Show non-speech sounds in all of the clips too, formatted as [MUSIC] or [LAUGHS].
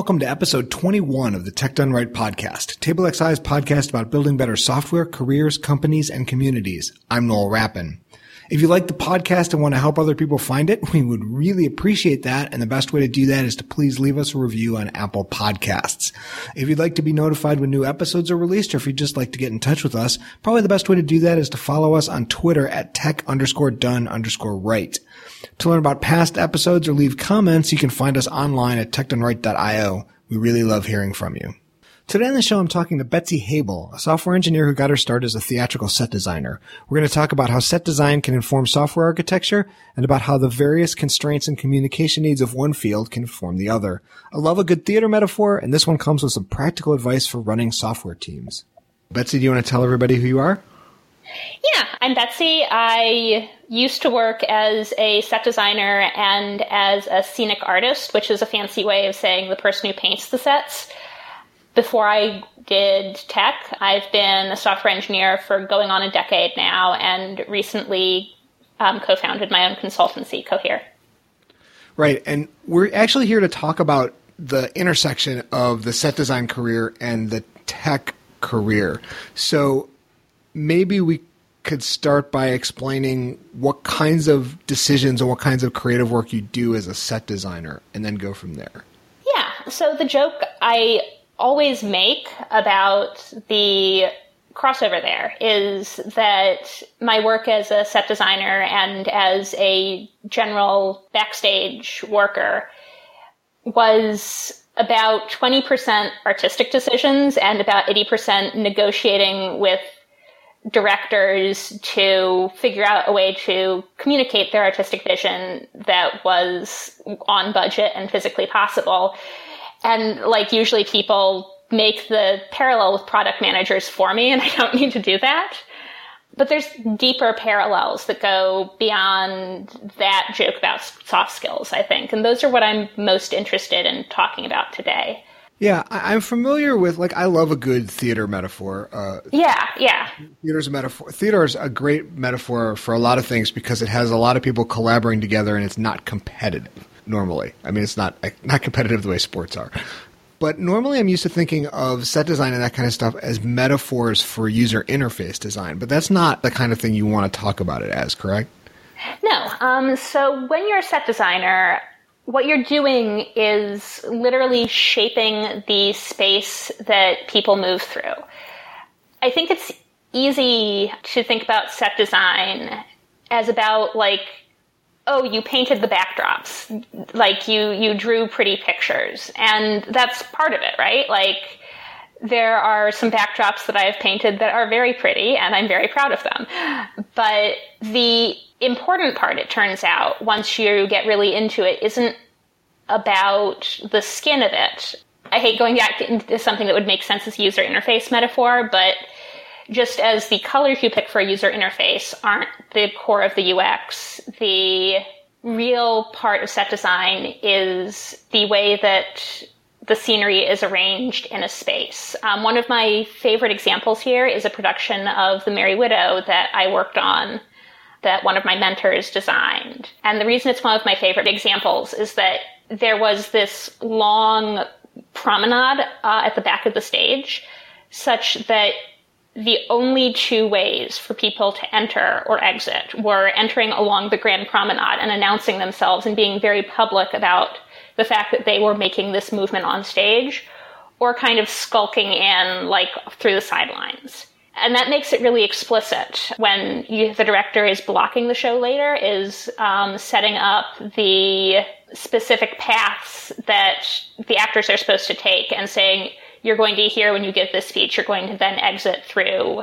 welcome to episode 21 of the Tech Done Right podcast, TableXI's podcast about building better software, careers, companies, and communities. I'm Noel Rappin. If you like the podcast and want to help other people find it, we would really appreciate that. And the best way to do that is to please leave us a review on Apple Podcasts. If you'd like to be notified when new episodes are released, or if you'd just like to get in touch with us, probably the best way to do that is to follow us on Twitter at tech underscore done underscore right. To learn about past episodes or leave comments, you can find us online at techdoneright.io. We really love hearing from you. Today on the show, I'm talking to Betsy Haibel, a software engineer who got her start as a theatrical set designer. We're going to talk about how set design can inform software architecture and about how the various constraints and communication needs of one field can inform the other. I love a good theater metaphor, and this one comes with some practical advice for running software teams. Betsy, do you want to tell everybody who you are? Yeah, I'm Betsy. I used to work as a set designer and as a scenic artist, which is a fancy way of saying the person who paints the sets. Before I did tech, I've been a software engineer for going on a decade now and recently um, co founded my own consultancy, Cohere. Right. And we're actually here to talk about the intersection of the set design career and the tech career. So maybe we could start by explaining what kinds of decisions or what kinds of creative work you do as a set designer and then go from there. Yeah. So the joke I always make about the crossover there is that my work as a set designer and as a general backstage worker was about 20% artistic decisions and about 80% negotiating with directors to figure out a way to communicate their artistic vision that was on budget and physically possible. And like usually people make the parallel with product managers for me and I don't need to do that. But there's deeper parallels that go beyond that joke about soft skills, I think. And those are what I'm most interested in talking about today. Yeah, I, am familiar with like I love a good theater metaphor. Uh, yeah, yeah. Theater's a metaphor. Theater is a great metaphor for a lot of things because it has a lot of people collaborating together and it's not competitive normally. I mean, it's not not competitive the way sports are. But normally, I'm used to thinking of set design and that kind of stuff as metaphors for user interface design. But that's not the kind of thing you want to talk about it as, correct? No. Um, so when you're a set designer, what you're doing is literally shaping the space that people move through. I think it's easy to think about set design as about like oh you painted the backdrops. Like you you drew pretty pictures. And that's part of it right? Like there are some backdrops that I've painted that are very pretty and I'm very proud of them. But the important part, it turns out, once you get really into it, isn't about the skin of it. I hate going back into something that would make sense as user interface metaphor, but just as the colors you pick for a user interface aren't the core of the UX, the real part of set design is the way that the scenery is arranged in a space. Um, one of my favorite examples here is a production of The Merry Widow that I worked on that one of my mentors designed. And the reason it's one of my favorite examples is that there was this long promenade uh, at the back of the stage, such that the only two ways for people to enter or exit were entering along the Grand Promenade and announcing themselves and being very public about the fact that they were making this movement on stage, or kind of skulking in like through the sidelines. And that makes it really explicit when you, the director is blocking the show later, is um, setting up the specific paths that the actors are supposed to take and saying, you're going to hear when you give this speech, you're going to then exit through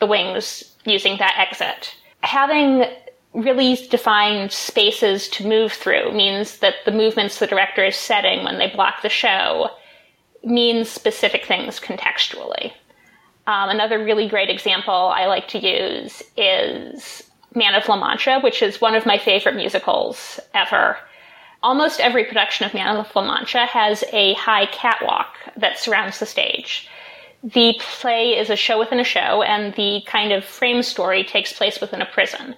the wings using that exit. Having really defined spaces to move through means that the movements the director is setting when they block the show means specific things contextually. Um, another really great example I like to use is Man of La Mancha, which is one of my favorite musicals ever. Almost every production of Man of La Mancha has a high catwalk that surrounds the stage. The play is a show within a show, and the kind of frame story takes place within a prison.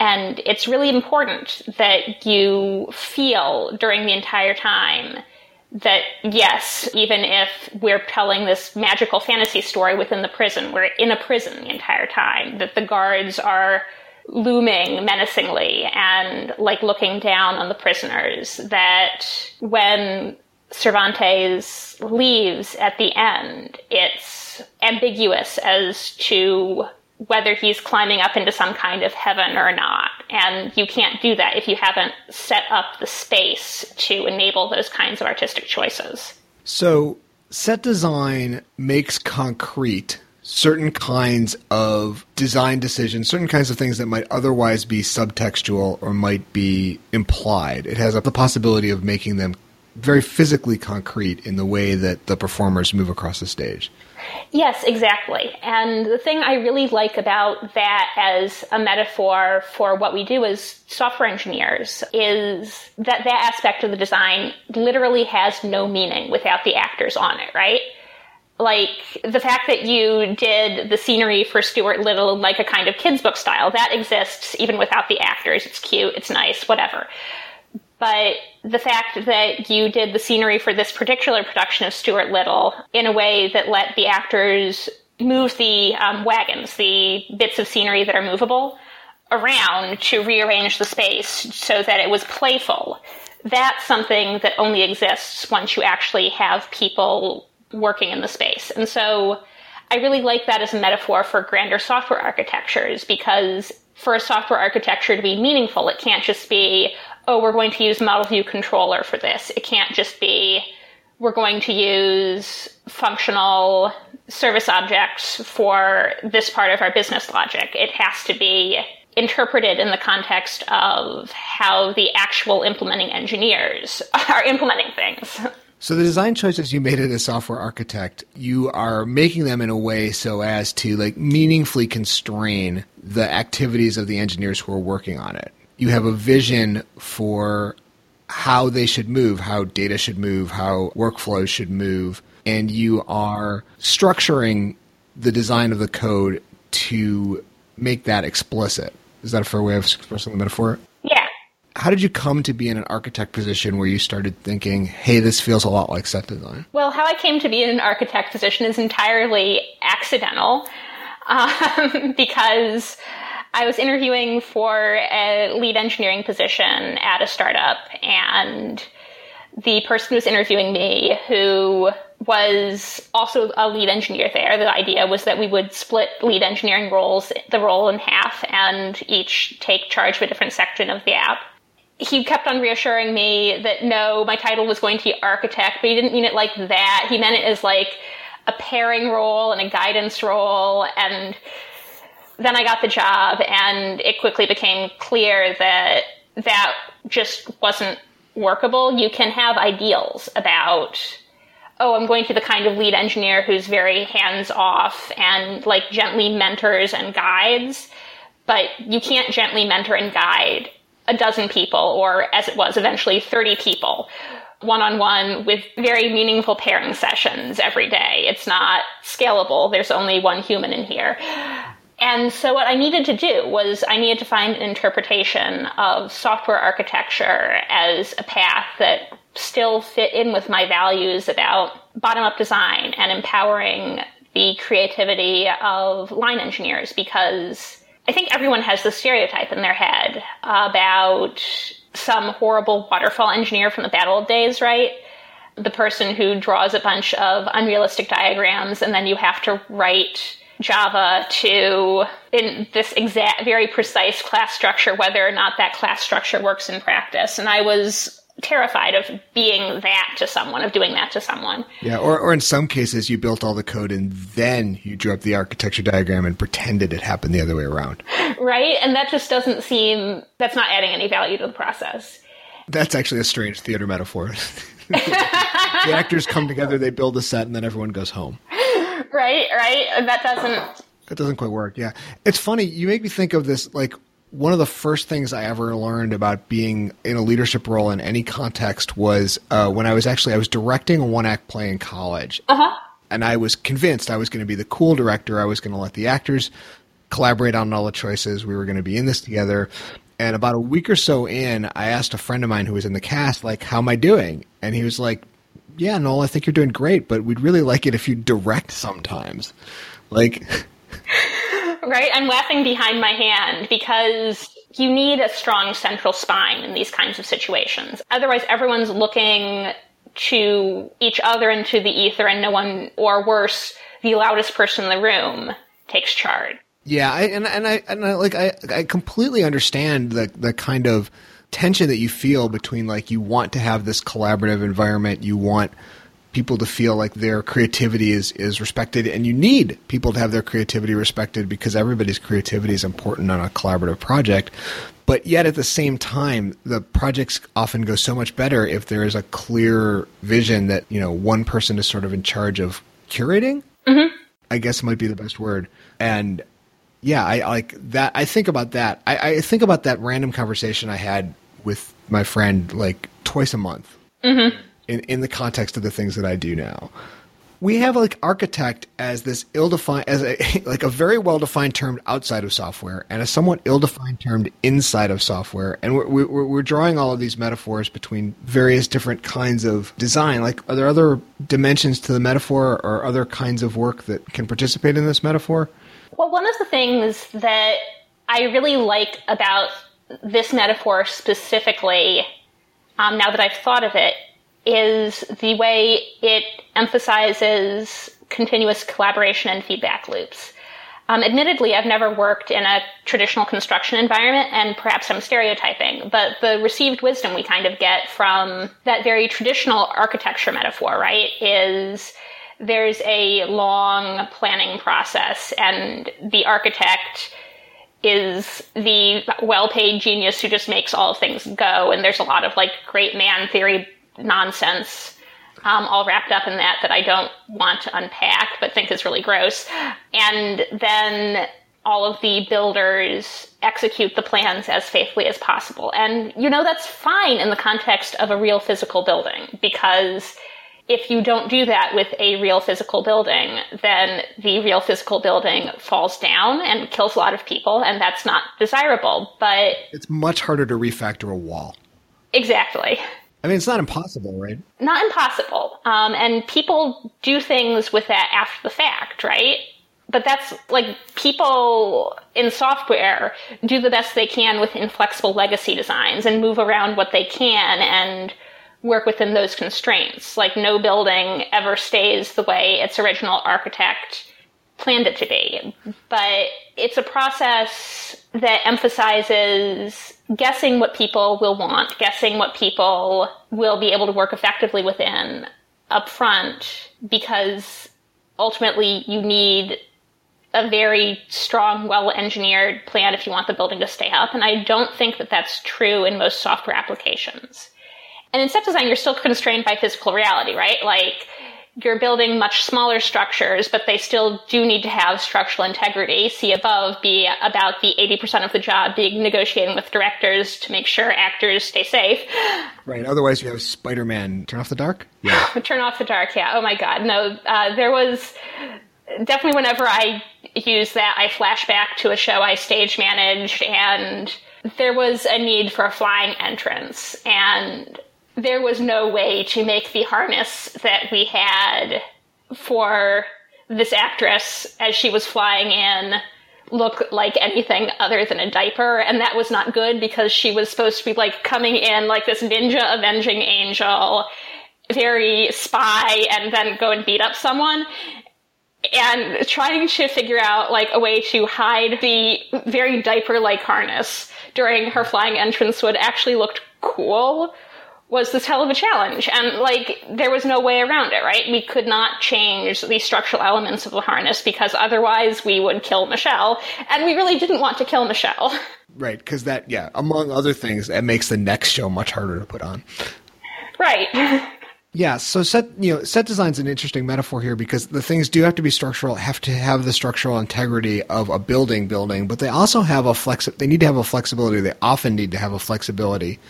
And it's really important that you feel during the entire time that yes, even if we're telling this magical fantasy story within the prison, we're in a prison the entire time, that the guards are looming menacingly and like looking down on the prisoners, that when Cervantes leaves at the end, it's ambiguous as to whether he's climbing up into some kind of heaven or not. And you can't do that if you haven't set up the space to enable those kinds of artistic choices. So, set design makes concrete certain kinds of design decisions, certain kinds of things that might otherwise be subtextual or might be implied. It has the possibility of making them very physically concrete in the way that the performers move across the stage. Yes, exactly. And the thing I really like about that as a metaphor for what we do as software engineers is that that aspect of the design literally has no meaning without the actors on it, right? Like the fact that you did the scenery for Stuart Little like a kind of kids book style, that exists even without the actors. It's cute, it's nice, whatever. But the fact that you did the scenery for this particular production of Stuart Little in a way that let the actors move the um, wagons, the bits of scenery that are movable, around to rearrange the space so that it was playful. That's something that only exists once you actually have people working in the space. And so I really like that as a metaphor for grander software architectures because for a software architecture to be meaningful, it can't just be, oh, we're going to use model view controller for this. It can't just be, we're going to use functional service objects for this part of our business logic. It has to be interpreted in the context of how the actual implementing engineers [LAUGHS] are implementing things. So the design choices you made as a software architect, you are making them in a way so as to like meaningfully constrain the activities of the engineers who are working on it you have a vision for how they should move, how data should move, how workflows should move, and you are structuring the design of the code to make that explicit. Is that a fair way of expressing the metaphor? How did you come to be in an architect position where you started thinking, hey, this feels a lot like set design? Well, how I came to be in an architect position is entirely accidental um, [LAUGHS] because I was interviewing for a lead engineering position at a startup, and the person who was interviewing me, who was also a lead engineer there, the idea was that we would split lead engineering roles, the role in half, and each take charge of a different section of the app. He kept on reassuring me that no, my title was going to be architect, but he didn't mean it like that. He meant it as like a pairing role and a guidance role and then I got the job, and it quickly became clear that that just wasn't workable. You can have ideals about, oh, I'm going to be the kind of lead engineer who's very hands off and like gently mentors and guides, but you can't gently mentor and guide a dozen people, or as it was eventually, 30 people one on one with very meaningful pairing sessions every day. It's not scalable. There's only one human in here. And so what I needed to do was I needed to find an interpretation of software architecture as a path that still fit in with my values about bottom up design and empowering the creativity of line engineers because I think everyone has this stereotype in their head about some horrible waterfall engineer from the bad old days, right? The person who draws a bunch of unrealistic diagrams and then you have to write Java to in this exact, very precise class structure, whether or not that class structure works in practice. And I was terrified of being that to someone, of doing that to someone. Yeah, or, or in some cases, you built all the code and then you drew up the architecture diagram and pretended it happened the other way around. Right? And that just doesn't seem, that's not adding any value to the process. That's actually a strange theater metaphor. [LAUGHS] the actors come together, they build a set, and then everyone goes home right, right. That doesn't. That doesn't quite work. Yeah, it's funny. You make me think of this like one of the first things I ever learned about being in a leadership role in any context was uh, when I was actually I was directing a one act play in college, uh-huh. and I was convinced I was going to be the cool director. I was going to let the actors collaborate on all the choices. We were going to be in this together. And about a week or so in, I asked a friend of mine who was in the cast, like, "How am I doing?" And he was like, yeah, Noel, I think you're doing great, but we'd really like it if you direct sometimes. Like, [LAUGHS] right? I'm laughing behind my hand because you need a strong central spine in these kinds of situations. Otherwise, everyone's looking to each other into the ether, and no one, or worse, the loudest person in the room takes charge. Yeah, I, and and I and I, like I I completely understand the the kind of tension that you feel between like you want to have this collaborative environment, you want people to feel like their creativity is is respected, and you need people to have their creativity respected because everybody's creativity is important on a collaborative project. But yet, at the same time, the projects often go so much better if there is a clear vision that you know one person is sort of in charge of curating. Mm-hmm. I guess might be the best word, and yeah, I like that. I think about that. I, I, think about that random conversation I had with my friend like twice a month mm-hmm. In, in the context of the things that I do now. We have like architect as this ill-defined, as a [LAUGHS] like a very well-defined term outside of software, and a somewhat ill-defined term inside of software. And we're, we're, we're drawing all of these metaphors between various different kinds of design. Like, are there other dimensions to the metaphor, or other kinds of work that can participate in this metaphor? Well, one of the things that I really like about this metaphor specifically, um, now that I've thought of it, is the way it emphasizes continuous collaboration and feedback loops. Um, admittedly, I've never worked in a traditional construction environment, and perhaps I'm stereotyping, but the received wisdom we kind of get from that very traditional architecture metaphor, right, is there's a long planning process, and the architect is the well-paid genius who just makes all things go. And there's a lot of like great man theory nonsense um, all wrapped up in that that I don't want to unpack, but think is really gross. And then all of the builders execute the plans as faithfully as possible. And you know, that's fine in the context of a real physical building because if you don't do that with a real physical building, then the real physical building falls down and kills a lot of people, and that's not desirable. But it's much harder to refactor a wall. Exactly. I mean, it's not impossible, right? Not impossible. Um, and people do things with that after the fact, right? But that's like people in software do the best they can with inflexible legacy designs and move around what they can and work within those constraints. Like no building ever stays the way its original architect planned it to be. But it's a process that emphasizes guessing what people will want, guessing what people will be able to work effectively within up front because ultimately you need a very strong, well engineered plan if you want the building to stay up. And I don't think that that's true in most software applications. And in set design, you're still constrained by physical reality, right? Like, you're building much smaller structures, but they still do need to have structural integrity. See above be about the 80% of the job being negotiating with directors to make sure actors stay safe. Right. Otherwise, you have Spider Man turn off the dark? Yeah. [LAUGHS] turn off the dark, yeah. Oh my God. No, uh, there was definitely whenever I use that, I flash back to a show I stage managed and there was a need for a flying entrance. And there was no way to make the harness that we had for this actress as she was flying in look like anything other than a diaper. And that was not good because she was supposed to be like coming in like this ninja avenging angel very spy and then go and beat up someone. And trying to figure out like a way to hide the very diaper like harness during her flying entrance would actually looked cool was this hell of a challenge. And like, there was no way around it, right? We could not change the structural elements of the harness because otherwise we would kill Michelle. And we really didn't want to kill Michelle. [LAUGHS] Right. Because that, yeah, among other things, it makes the next show much harder to put on. Right. Yeah, so set you know set design's an interesting metaphor here because the things do have to be structural, have to have the structural integrity of a building building, but they also have a flex. They need to have a flexibility. They often need to have a flexibility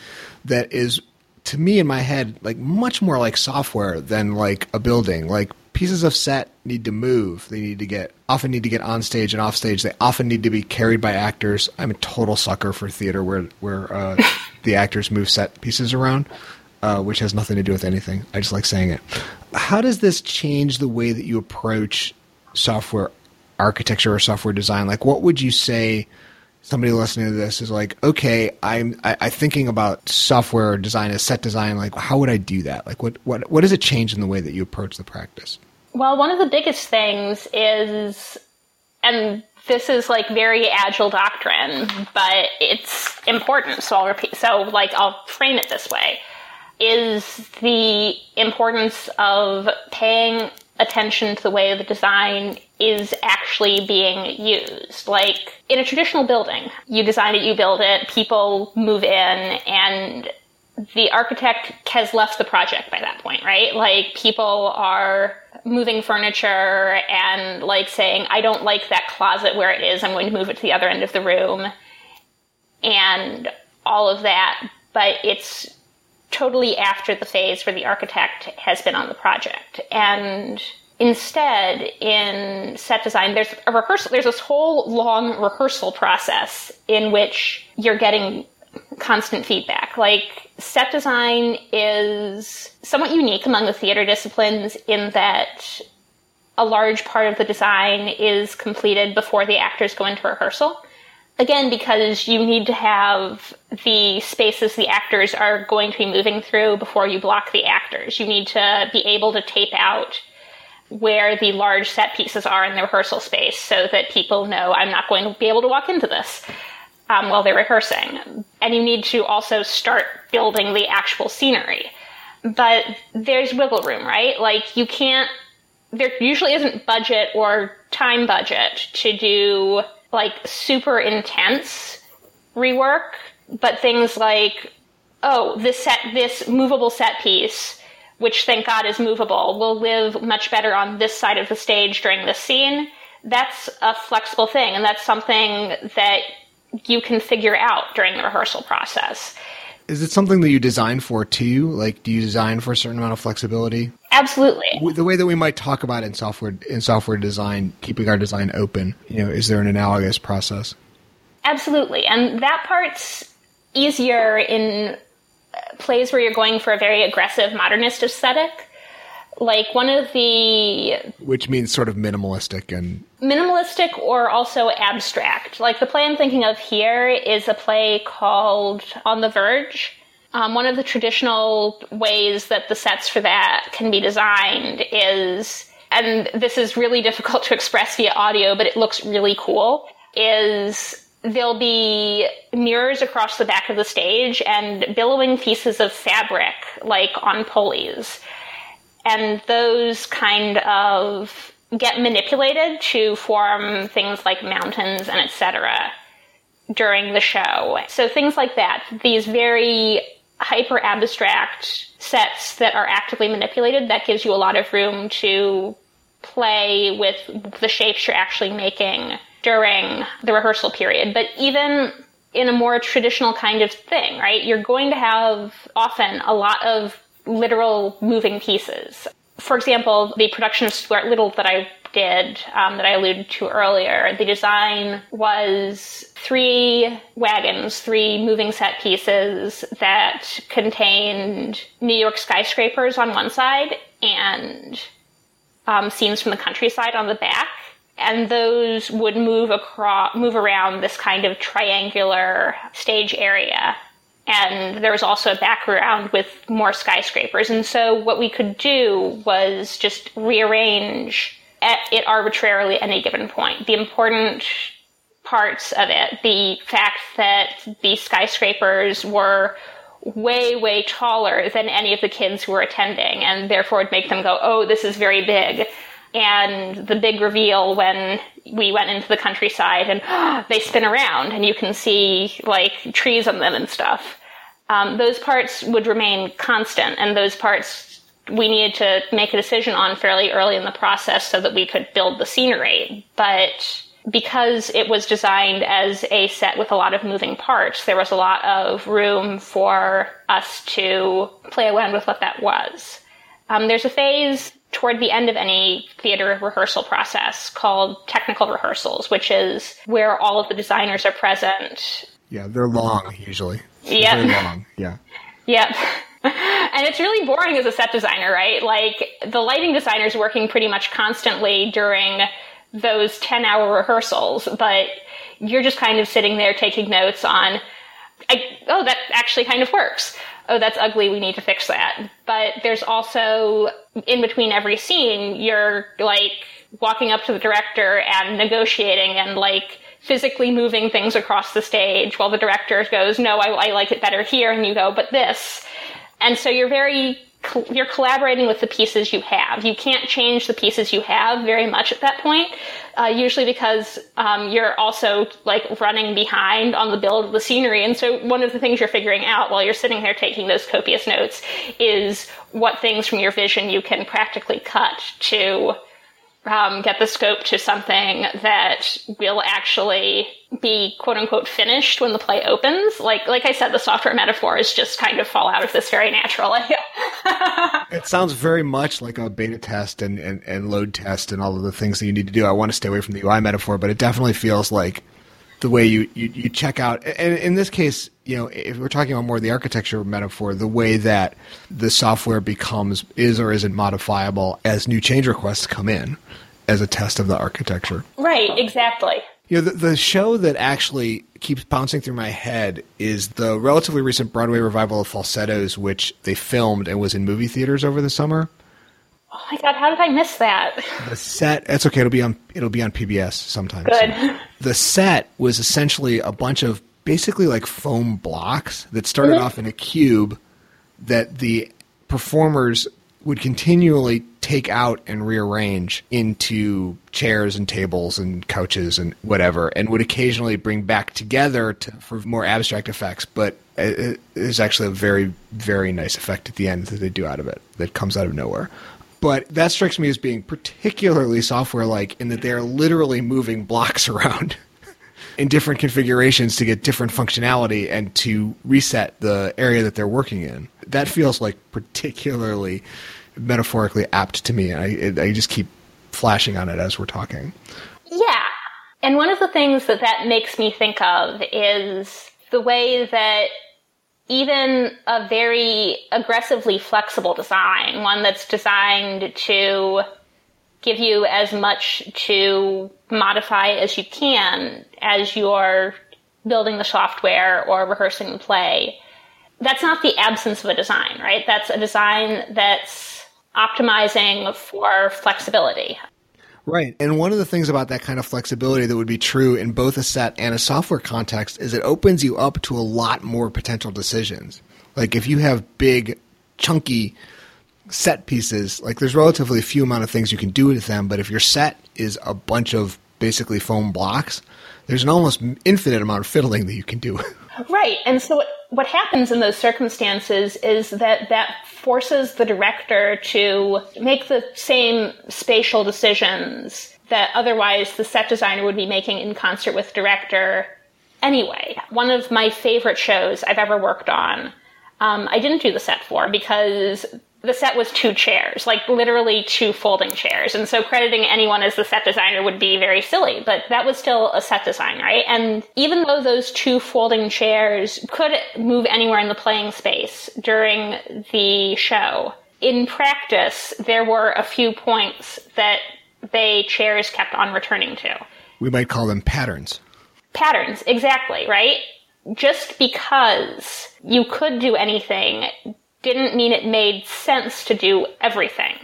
that is to me in my head like much more like software than like a building. Like pieces of set need to move. They need to get often need to get on stage and off stage. They often need to be carried by actors. I'm a total sucker for theater where where uh, [LAUGHS] the actors move set pieces around. uh, which has nothing to do with anything. I just like saying it. How does this change the way that you approach software architecture or software design? Like, what would you say? Somebody listening to this is like, okay, I'm I, I'm thinking about software design as set design. Like, how would I do that? Like, what what what does it change in the way that you approach the practice? Well, one of the biggest things is, and this is like very agile doctrine, but it's important. So I'll repeat. So like I'll frame it this way: is the importance of paying attention to the way the design is actually being used. Like in a traditional building, you design it, you build it, people move in, and the architect has left the project by that point, right? Like people are moving furniture and like saying, I don't like that closet where it is. I'm going to move it to the other end of the room and all of that. But it's totally after the phase where the architect has been on the project. And instead, in set design, there's a rehearsal, there's this whole long rehearsal process in which you're getting constant feedback. Like set design is somewhat unique among the theater disciplines in that a large part of the design is completed before the actors go into rehearsal. Again, because you need to have the spaces the actors are going to be moving through before you block the actors. You need to be able to tape out where the large set pieces are in the rehearsal space so that people know I'm not going to be able to walk into this um, while they're rehearsing. And you need to also start building the actual scenery. But there's wiggle room, right? Like you can't, there usually isn't budget or time budget to do like super intense rework, but things like, oh, this set, this movable set piece, which thank God is movable, will live much better on this side of the stage during this scene. That's a flexible thing, and that's something that you can figure out during the rehearsal process. Is it something that you design for too? Like, do you design for a certain amount of flexibility? Absolutely. The way that we might talk about in software in software design, keeping our design open. You know, is there an analogous process? Absolutely, and that part's easier in plays where you're going for a very aggressive modernist aesthetic. Like one of the which means sort of minimalistic and minimalistic or also abstract. Like the play i'm thinking of here is a play called on the verge. Um, one of the traditional ways that the sets for that can be designed is and this is really [LAUGHS] difficult to express via audio but it looks really cool is there'll be mirrors across the back of the stage and billowing pieces of fabric like on pulleys and those kind of get manipulated to form things like mountains and etc during the show. So things like that, these very hyper abstract sets that are actively manipulated, that gives you a lot of room to play with the shapes you're actually making during the rehearsal period. But even in a more traditional kind of thing, right? You're going to have often a lot of literal moving pieces. For example, the production of Stuart Little that I did, um, that I alluded to earlier, the design was three wagons, three moving set pieces that contained New York skyscrapers on one side and um, scenes from the countryside on the back. And those would move across, move around this kind of triangular stage area and there was also a background with more skyscrapers. And so what we could do was just rearrange it arbitrarily at any given point. The important parts of it, the fact that the skyscrapers were way, way taller than any of the kids who were attending, and therefore would make them go, oh, this is very big. And the big reveal when we went into the countryside and oh, [GASPS] they spin around and you can see like trees on them and stuff um, those parts would remain constant, and those parts we needed to make a decision on fairly early in the process so that we could build the scenery. But because it was designed as a set with a lot of moving parts, there was a lot of room for us to play around with what that was. Um, there's a phase toward the end of any theater rehearsal process called technical rehearsals, which is where all of the designers are present. Yeah, they're long usually. Yeah. Very long. Yeah. Yep. [LAUGHS] and it's really boring as a set designer, right? Like the lighting designer is working pretty much constantly during those 10 hour rehearsals, but you're just kind of sitting there taking notes on, I, oh, that actually kind of works. Oh, that's ugly. We need to fix that. But there's also in between every scene, you're like walking up to the director and negotiating and like physically moving things across the stage while the director goes, no, I, I like it better here. And you go, but this. And so you're very you're collaborating with the pieces you have. You can't change the pieces you have very much at that point, uh, usually because um, you're also like running behind on the build of the scenery. And so one of the things you're figuring out while you're sitting there taking those copious notes is what things from your vision you can practically cut to um, get the scope to something that will actually be quote unquote finished when the play opens. Like like I said, the software metaphors just kind of fall out of this very naturally. [LAUGHS] it sounds very much like a beta test and, and, and load test and all of the things that you need to do. I want to stay away from the UI metaphor, but it definitely feels like the way you, you, you check out. And in this case, you know, if we're talking about more the architecture metaphor, the way that the software becomes is or isn't modifiable as new change requests come in as a test of the architecture. Right, exactly. You know, the, the show that actually keeps bouncing through my head is the relatively recent Broadway revival of Falsettos, which they filmed and was in movie theaters over the summer. Oh my god, how did I miss that? The set that's okay, it'll be on it'll be on PBS sometime. Good. Soon. The set was essentially a bunch of basically like foam blocks that started mm-hmm. off in a cube that the performers would continually take out and rearrange into chairs and tables and couches and whatever, and would occasionally bring back together to, for more abstract effects. But it is actually a very, very nice effect at the end that they do out of it that comes out of nowhere. But that strikes me as being particularly software like in that they're literally moving blocks [LAUGHS] around in different configurations to get different functionality and to reset the area that they're working in that feels like particularly metaphorically apt to me. I I just keep flashing on it as we're talking. Yeah. And one of the things that that makes me think of is the way that even a very aggressively flexible design, one that's designed to give you as much to modify as you can as you're building the software or rehearsing the play, that's not the absence of a design, right? That's a design that's optimizing for flexibility. Right. And one of the things about that kind of flexibility that would be true in both a set and a software context is it opens you up to a lot more potential decisions. Like if you have big, chunky set pieces, like there's relatively few amount of things you can do with them, but if your set is a bunch of basically foam blocks, there's an almost infinite amount of fiddling that you can do. [LAUGHS] Right. And so what, happens in those circumstances is that that forces the director to make the same spatial decisions that otherwise the set designer would be making in concert with director anyway. One of my favorite shows I've ever worked on, um, I didn't do the set for because the set was two chairs, like literally two folding chairs. And so crediting anyone as the set designer would be very silly, but that was still a set design, right? And even though those two folding chairs could move anywhere in the playing space during the show, in practice, there were a few points that they chairs kept on returning to. We might call them patterns. Patterns, exactly, right? Just because you could do anything didn't mean it made sense to do everything.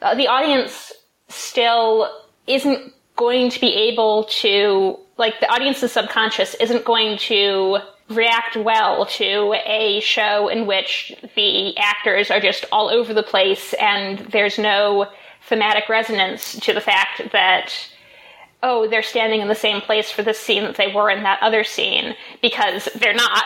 The audience still isn't going to be able to, like, the audience's subconscious isn't going to react well to a show in which the actors are just all over the place and there's no thematic resonance to the fact that oh, they're standing in the same place for this scene that they were in that other scene, because they're not.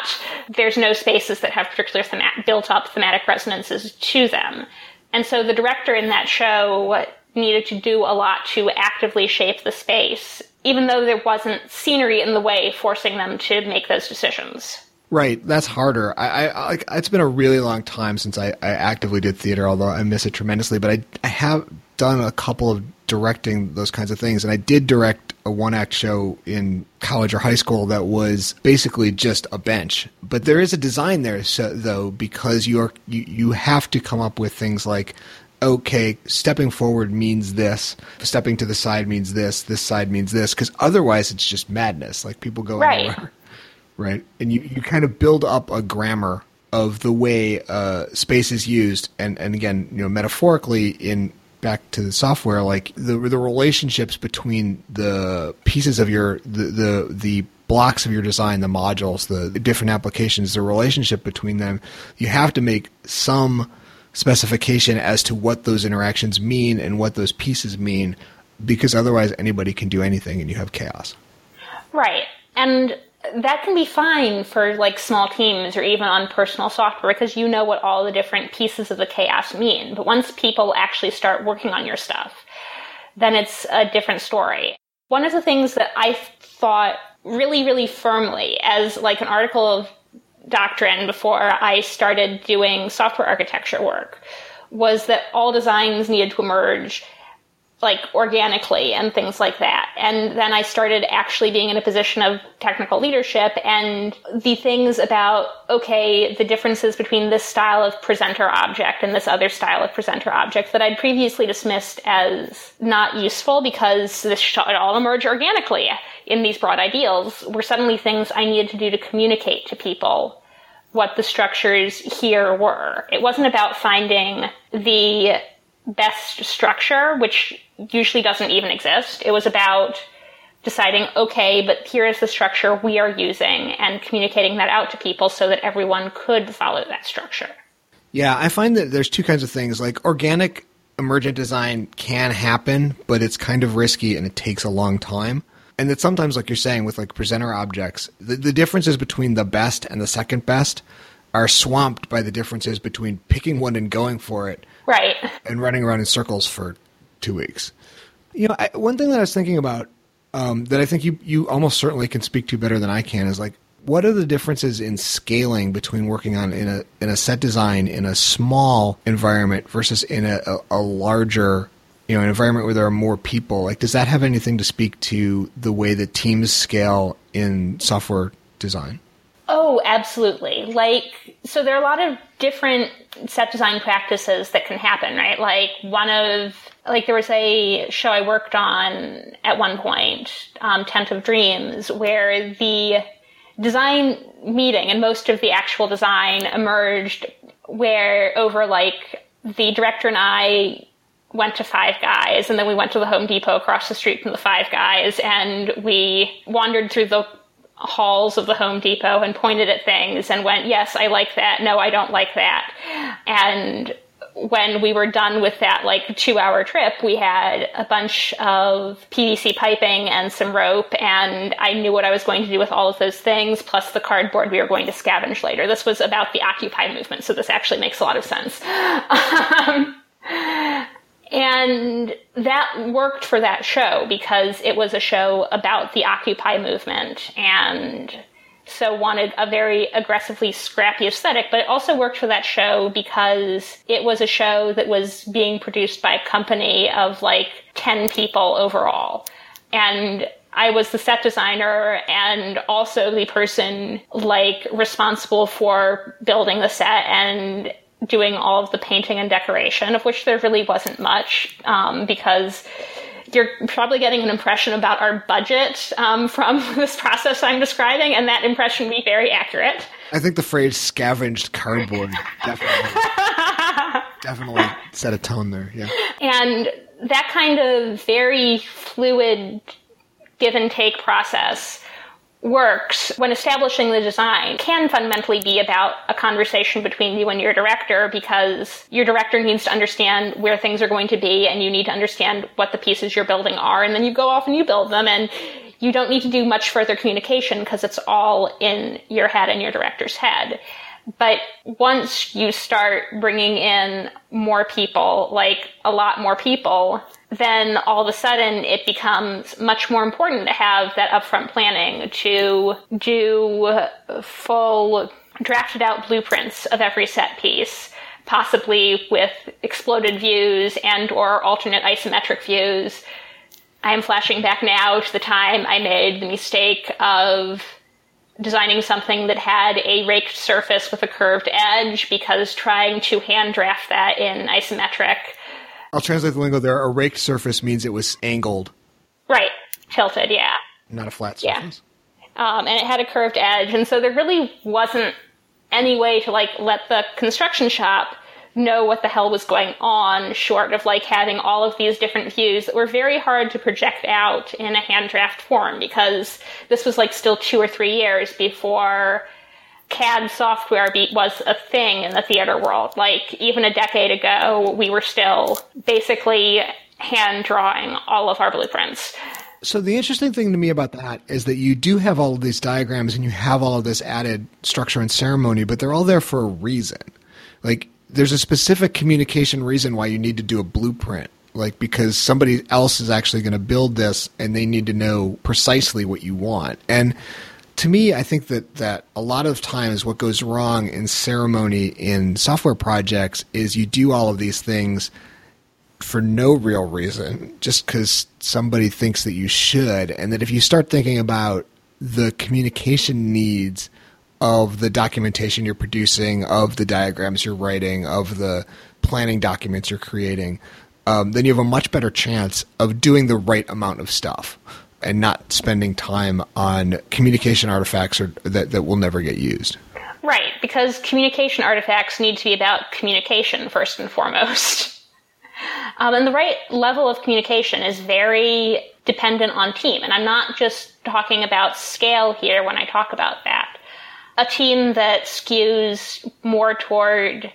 There's no spaces that have particular thema- built up thematic resonances to them. And so the director in that show needed to do a lot to actively shape the space, even though there wasn't scenery in the way forcing them to make those decisions. Right, that's harder. I, I, I, it's been a really long time since I, I actively did theater, although I miss it tremendously. But I, I have done a couple of directing those kinds of things, and I did direct a one act show in college or high school that was basically just a bench. But there is a design there, so, though, because you're you, you have to come up with things like okay, stepping forward means this, stepping to the side means this, this side means this, because otherwise it's just madness. Like people go right. anywhere, right? And you, you kind of build up a grammar of the way uh, space is used, and and again, you know, metaphorically in back to the software, like the the relationships between the pieces of your the the, the blocks of your design, the modules, the, the different applications, the relationship between them, you have to make some specification as to what those interactions mean and what those pieces mean because otherwise anybody can do anything and you have chaos. Right. And that can be fine for like small teams or even on personal software because you know what all the different pieces of the chaos mean. But once people actually start working on your stuff, then it's a different story. One of the things that I thought really, really firmly as like an article of doctrine before I started doing software architecture work was that all designs needed to emerge like organically and things like that. And then I started actually being in a position of technical leadership and the things about, okay, the differences between this style of presenter object and this other style of presenter object that I'd previously dismissed as not useful because this should all emerge organically in these broad ideals were suddenly things I needed to do to communicate to people what the structures here were. It wasn't about finding the best structure, which usually doesn't even exist. It was about deciding, okay, but here is the structure we are using and communicating that out to people so that everyone could follow that structure. Yeah, I find that there's two kinds of things. Like organic emergent design can happen, but it's kind of risky and it takes a long time. And that sometimes, like you're saying, with like presenter objects, the, the differences between the best and the second best are swamped by the differences between picking one and going for it right. And running around in circles for two weeks. You know I, one thing that i was thinking about um, that i think you, you almost certainly can speak to better than i can is like what are the differences in scaling between working on in a in a set design in a small environment versus in a, a, a larger you know an environment where there are more people? Like does that have anything to speak to the way that teams scale in software design Oh, absolutely. Like, so there are a lot of different set design practices that can happen, right? Like, one of, like, there was a show I worked on at one point, um, Tent of Dreams, where the design meeting and most of the actual design emerged where over, like, the director and I went to Five Guys, and then we went to the Home Depot across the street from the Five Guys, and we wandered through the halls of the Home Depot and pointed at things and went, yes, I like that. No, I don't like that. And when we were done with that like two hour trip, we had a bunch of PVC piping and some rope, and I knew what I was going to do with all of those things, plus the cardboard we were going to scavenge later. This was about the Occupy movement, so this actually makes a lot of sense. [LAUGHS] Um, and that worked for that show because it was a show about the Occupy movement and so wanted a very aggressively scrappy aesthetic, but it also worked for that show because it was a show that was being produced by a company of like 10 people overall. And I was the set designer and also the person like responsible for building the set and doing all of the painting and decoration, of which there really wasn't much, um, because you're probably getting an impression about our budget um, [LAUGHS] from this process I'm describing, and that impression would be very accurate. I think the phrase scavenged cardboard definitely, [LAUGHS] definitely set a tone there. Yeah. And that kind of very fluid give and take process works when establishing the design can fundamentally be about a conversation between you and your director because your director needs to understand where things are going to be and you need to understand what the pieces you're building are and then you go off and you build them and you don't need to do much further communication because it's all in your head and your director's head. But once you start bringing in more people, like a lot more people, then all of a sudden it becomes much more important to have that upfront planning to do full drafted out blueprints of every set piece possibly with exploded views and or alternate isometric views. I'm flashing back now to the time I made the mistake of designing something that had a raked surface with a curved edge because trying to hand draft that in isometric. I'll translate the lingo there. A raked surface means it was angled. Right. Tilted, yeah. Not a flat surface. Yeah. Um, and it had a curved edge. And so there really wasn't any way to like let the construction shop know what the hell was going on, short of like having all of these different views that were very hard to project out in a hand draft form because this was like still two or three years before CAD software be- was a thing in the theater world. Like even a decade ago, we were still basically hand drawing all of our blueprints. So the interesting thing to me about that is that you do have all of these diagrams and you have all of this added structure and ceremony, but they're all there for a reason. Like there's a specific communication reason why you need to do a blueprint. Like because somebody else is actually going to build this and they need to know precisely what you want. And to me, I think that, that a lot of times what goes wrong in ceremony in software projects is you do all of these things for no real reason, just because somebody thinks that you should. And that if you start thinking about the communication needs of the documentation you're producing, of the diagrams you're writing, of the planning documents you're creating, um, then you have a much better chance of doing the right amount of stuff and not spending time on communication artifacts or, that, that will never get used. Right, because communication artifacts need to be about communication first and foremost. [LAUGHS] Um, and the right level of communication is very dependent on team. And I'm not just talking about scale here when I talk about that a team that skews more toward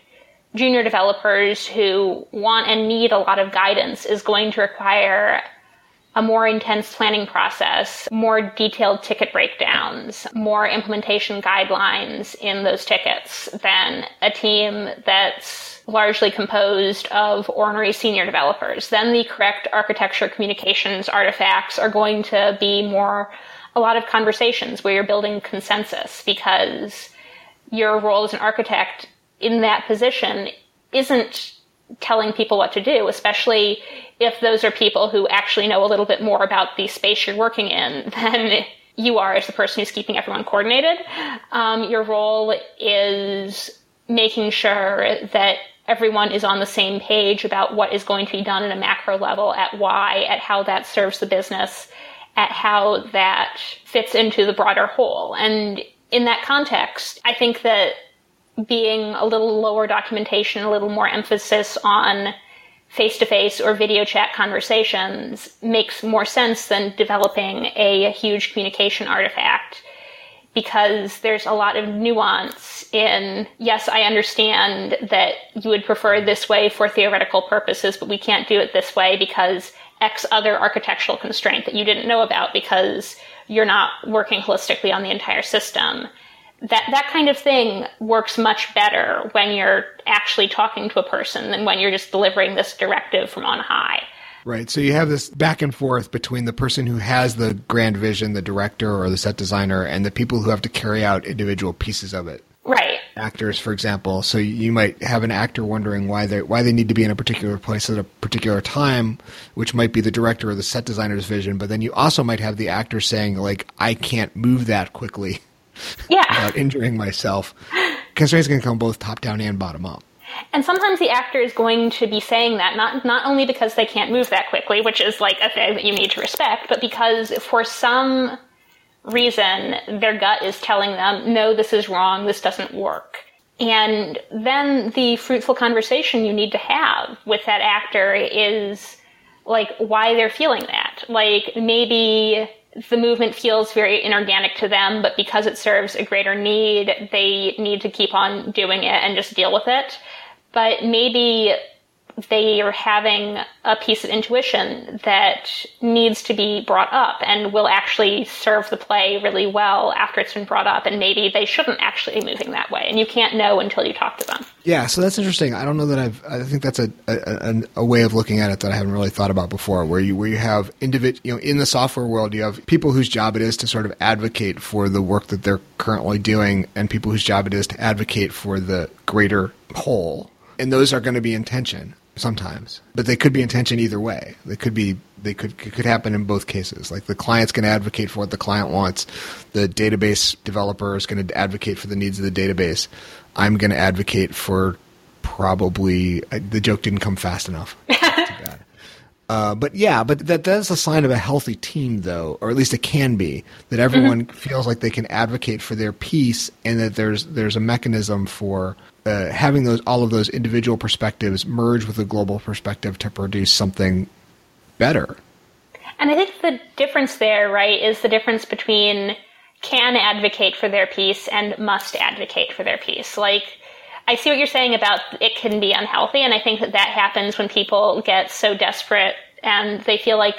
junior developers who want and need a lot of guidance is going to require a more intense planning process, more detailed ticket breakdowns, more implementation guidelines in those tickets than a team that's largely composed of ornery senior developers. Then the correct architecture communications artifacts are going to be more a lot of conversations where you're building consensus because your role as an architect in that position isn't telling people what to do, especially if those are people who actually know a little bit more about the space you're working in [LAUGHS] than you are as the person who's keeping everyone coordinated. Um, your role is making sure that everyone is on the same page about what is going to be done at a macro level, at why, at how that serves the business, at how that fits into the broader whole. And in that context, I think that being a little lower documentation, a little more emphasis on face to face or video chat conversations makes more sense than developing a huge communication artifact because there's a lot of nuance in yes, I understand that you would prefer this way for theoretical purposes, but we can't do it this way because X other architectural constraint that you didn't know about because you're not working holistically on the entire system. That, that kind of thing works much better when you're actually talking to a person than when you're just delivering this directive from on high. Right. So you have this back and forth between the person who has the grand vision, the director or the set designer, and the people who have to carry out individual pieces of it. Right. Actors, for example. So you might have an actor wondering why they why they need to be in a particular place at a particular time, which might be the director or the set designer's vision. But then you also might have the actor saying, like, I can't move that quickly. [LAUGHS] Yeah. without injuring myself. Constraints can come both top down and bottom up. And sometimes the actor is going to be saying that not not only because they can't move that quickly, which is like a thing that you need to respect, but because for some reason their gut is telling them, no, this is wrong, this doesn't work. And then the fruitful conversation you need to have with that actor is like why they're feeling that. Like maybe the movement feels very inorganic to them, but because it serves a greater need, they need to keep on doing it and just deal with it. But maybe they are having a piece of intuition that needs to be brought up and will actually serve the play really well after it's been brought up and maybe they shouldn't actually be moving that way and you can't know until you talk to them. Yeah so that's interesting. I don't know that i've i think that's a a, a way of looking at it that i haven't really thought about before where you where you have individ you know in the software world you have people whose job it is to sort of advocate for the work that they're currently doing and people whose job it is to advocate for the greater whole. And those are going to be in tension sometimes, but they could be in tension either way. They could be they could could happen in both cases. Like the client's going to advocate for what the client wants, the database developer is going to advocate for the needs of the database. I'm going to advocate for probably the joke didn't come fast enough. [LAUGHS] Uh, but yeah, but that that's a sign of a healthy team, though, or at least it can be that everyone mm-hmm. feels like they can advocate for their piece, and that there's there's a mechanism for uh, having those all of those individual perspectives merge with a global perspective to produce something better. And I think the difference there, right, is the difference between can advocate for their piece and must advocate for their piece. Like I see what you're saying about it can be unhealthy, and I think that that happens when people get so desperate and they feel like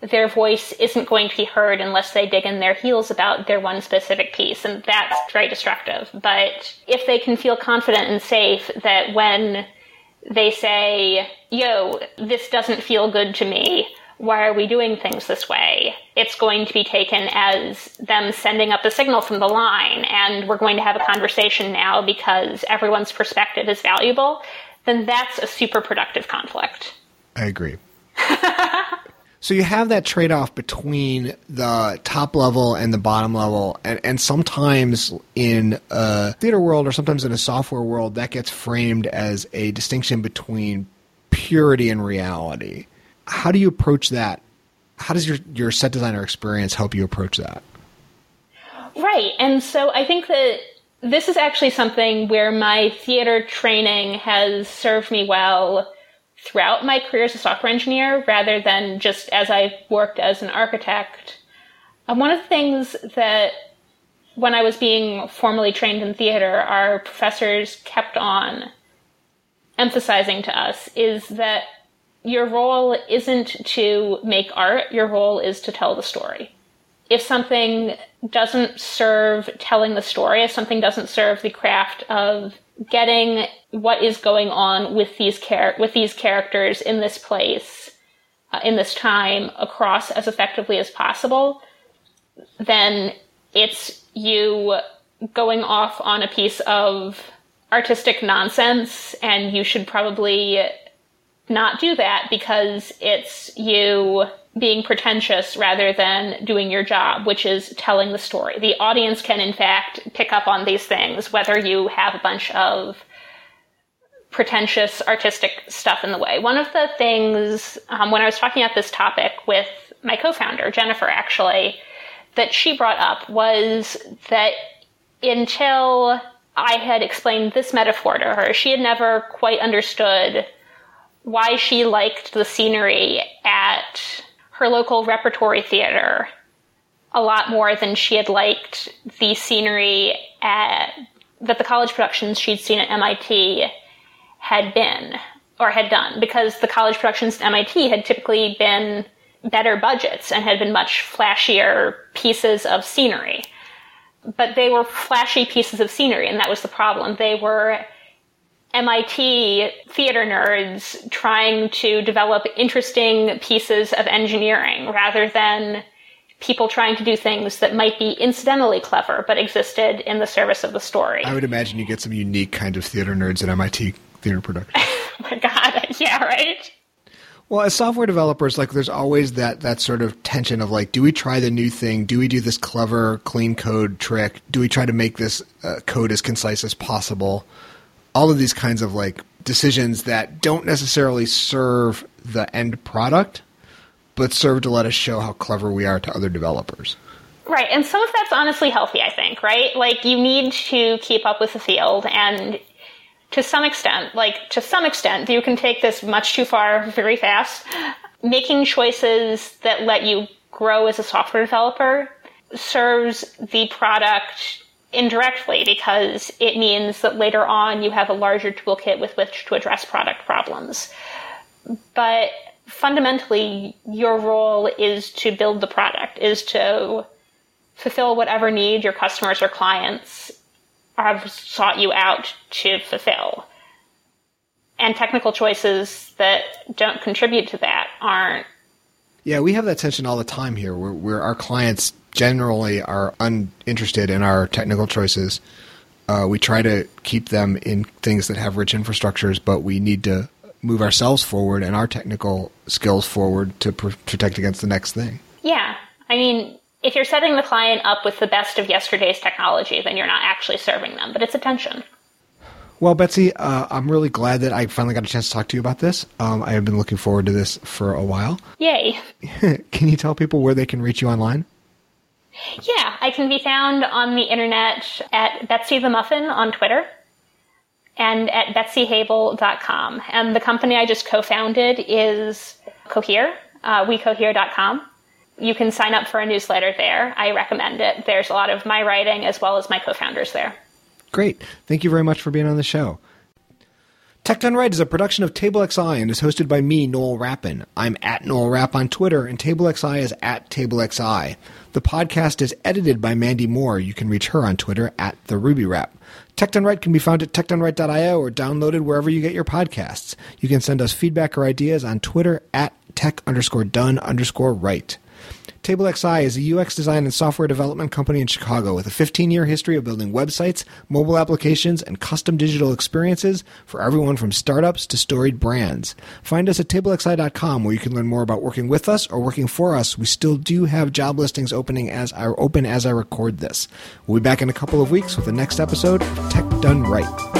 their voice isn't going to be heard unless they dig in their heels about their one specific piece, and that's very destructive. But if they can feel confident and safe that when they say, yo, this doesn't feel good to me, why are we doing things this way? It's going to be taken as them sending up a signal from the line, and we're going to have a conversation now because everyone's perspective is valuable, then that's a super productive conflict. I agree. [LAUGHS] so you have that trade off between the top level and the bottom level, and, and sometimes in a theater world or sometimes in a software world, that gets framed as a distinction between purity and reality how do you approach that? How does your, your set designer experience help you approach that? Right. And so I think that this is actually something where my theater training has served me well throughout my career as a software engineer rather than just as I've worked as an architect. Um, one of the things that when I was being formally trained in theater, our professors kept on emphasizing to us is that your role isn't to make art, your role is to tell the story. If something doesn't serve telling the story, if something doesn't serve the craft of getting what is going on with these char- with these characters in this place, uh, in this time, across as effectively as possible, then it's you going off on a piece of artistic nonsense, and you should probably not do that because it's you being pretentious rather than doing your job, which is telling the story. The audience can, in fact, pick up on these things, whether you have a bunch of pretentious artistic stuff in the way. One of the things, um, when I was talking about this topic with my co founder, Jennifer, actually, that she brought up was that until I had explained this metaphor to her, she had never quite understood why she liked the scenery at her local repertory theater a lot more than she had liked the scenery at that the college productions she'd seen at MIT had been or had done because the college productions at MIT had typically been better budgets and had been much flashier pieces of scenery. But they were flashy pieces of scenery and that was the problem. They were MIT theater nerds trying to develop interesting pieces of engineering rather than people trying to do things that might be incidentally clever but existed in the service of the story. I would imagine you get some unique kind of theater nerds at MIT theater production. [LAUGHS] oh my god, [LAUGHS] yeah, right? Well, as software developers, like there's always that that sort of tension of like, do we try the new thing? Do we do this clever, clean code trick? Do we try to make this uh, code as concise as possible? All of these kinds of like decisions that don't necessarily serve the end product, but serve to let us show how clever we are to other developers. Right, and some of that's honestly healthy, I think, right? Like you need to keep up with the field and to some extent, like to some extent, you can take this much too far very fast. Making choices that let you grow as a software developer serves the product indirectly because it means that later on you have a larger toolkit with which to address product problems. But fundamentally, your role is to build the product, is to fulfill whatever need your customers or clients have sought you out to fulfill. And technical choices that don't contribute to that aren't. Yeah, we have that tension all the time here where, where our clients generally are uninterested in our technical choices. Uh, we try to keep them in things that have rich infrastructures, but we need to move ourselves forward and our technical skills forward to pr- protect against the next thing. Yeah. I mean, if you're setting the client up with the best of yesterday's technology, then you're not actually serving them, but it's a tension. Well, Betsy, uh, I'm really glad that I finally got a chance to talk to you about this. Um, I have been looking forward to this for a while. Yay. [LAUGHS] can you tell people where they can reach you online? Yeah, I can be found on the internet at Betsy the Muffin on Twitter and at betsyhaibel.com. And the company I just co-founded is Cohere, uh, wecohere.com. You can sign up for a newsletter there. I recommend it. There's a lot of my writing as well as my co-founders there. Great. Thank you very much for being on the show. Tech Done Right is a production of TableXI and is hosted by me, Noel Rappin. I'm at Noel Rapp on Twitter, and TableXI is at TableXI. The podcast is edited by Mandy Moore. You can reach her on Twitter at the Ruby Rep. Tech Done Right can be found at techdoneright.io or downloaded wherever you get your podcasts. You can send us feedback or ideas on Twitter at tech underscore done underscore right. TableXI is a UX design and software development company in Chicago with a 15 year history of building websites, mobile applications, and custom digital experiences for everyone from startups to storied brands. Find us at tablexi.com where you can learn more about working with us or working for us. We still do have job listings opening as I open as I record this. We'll be back in a couple of weeks with the next episode of Tech Done Right.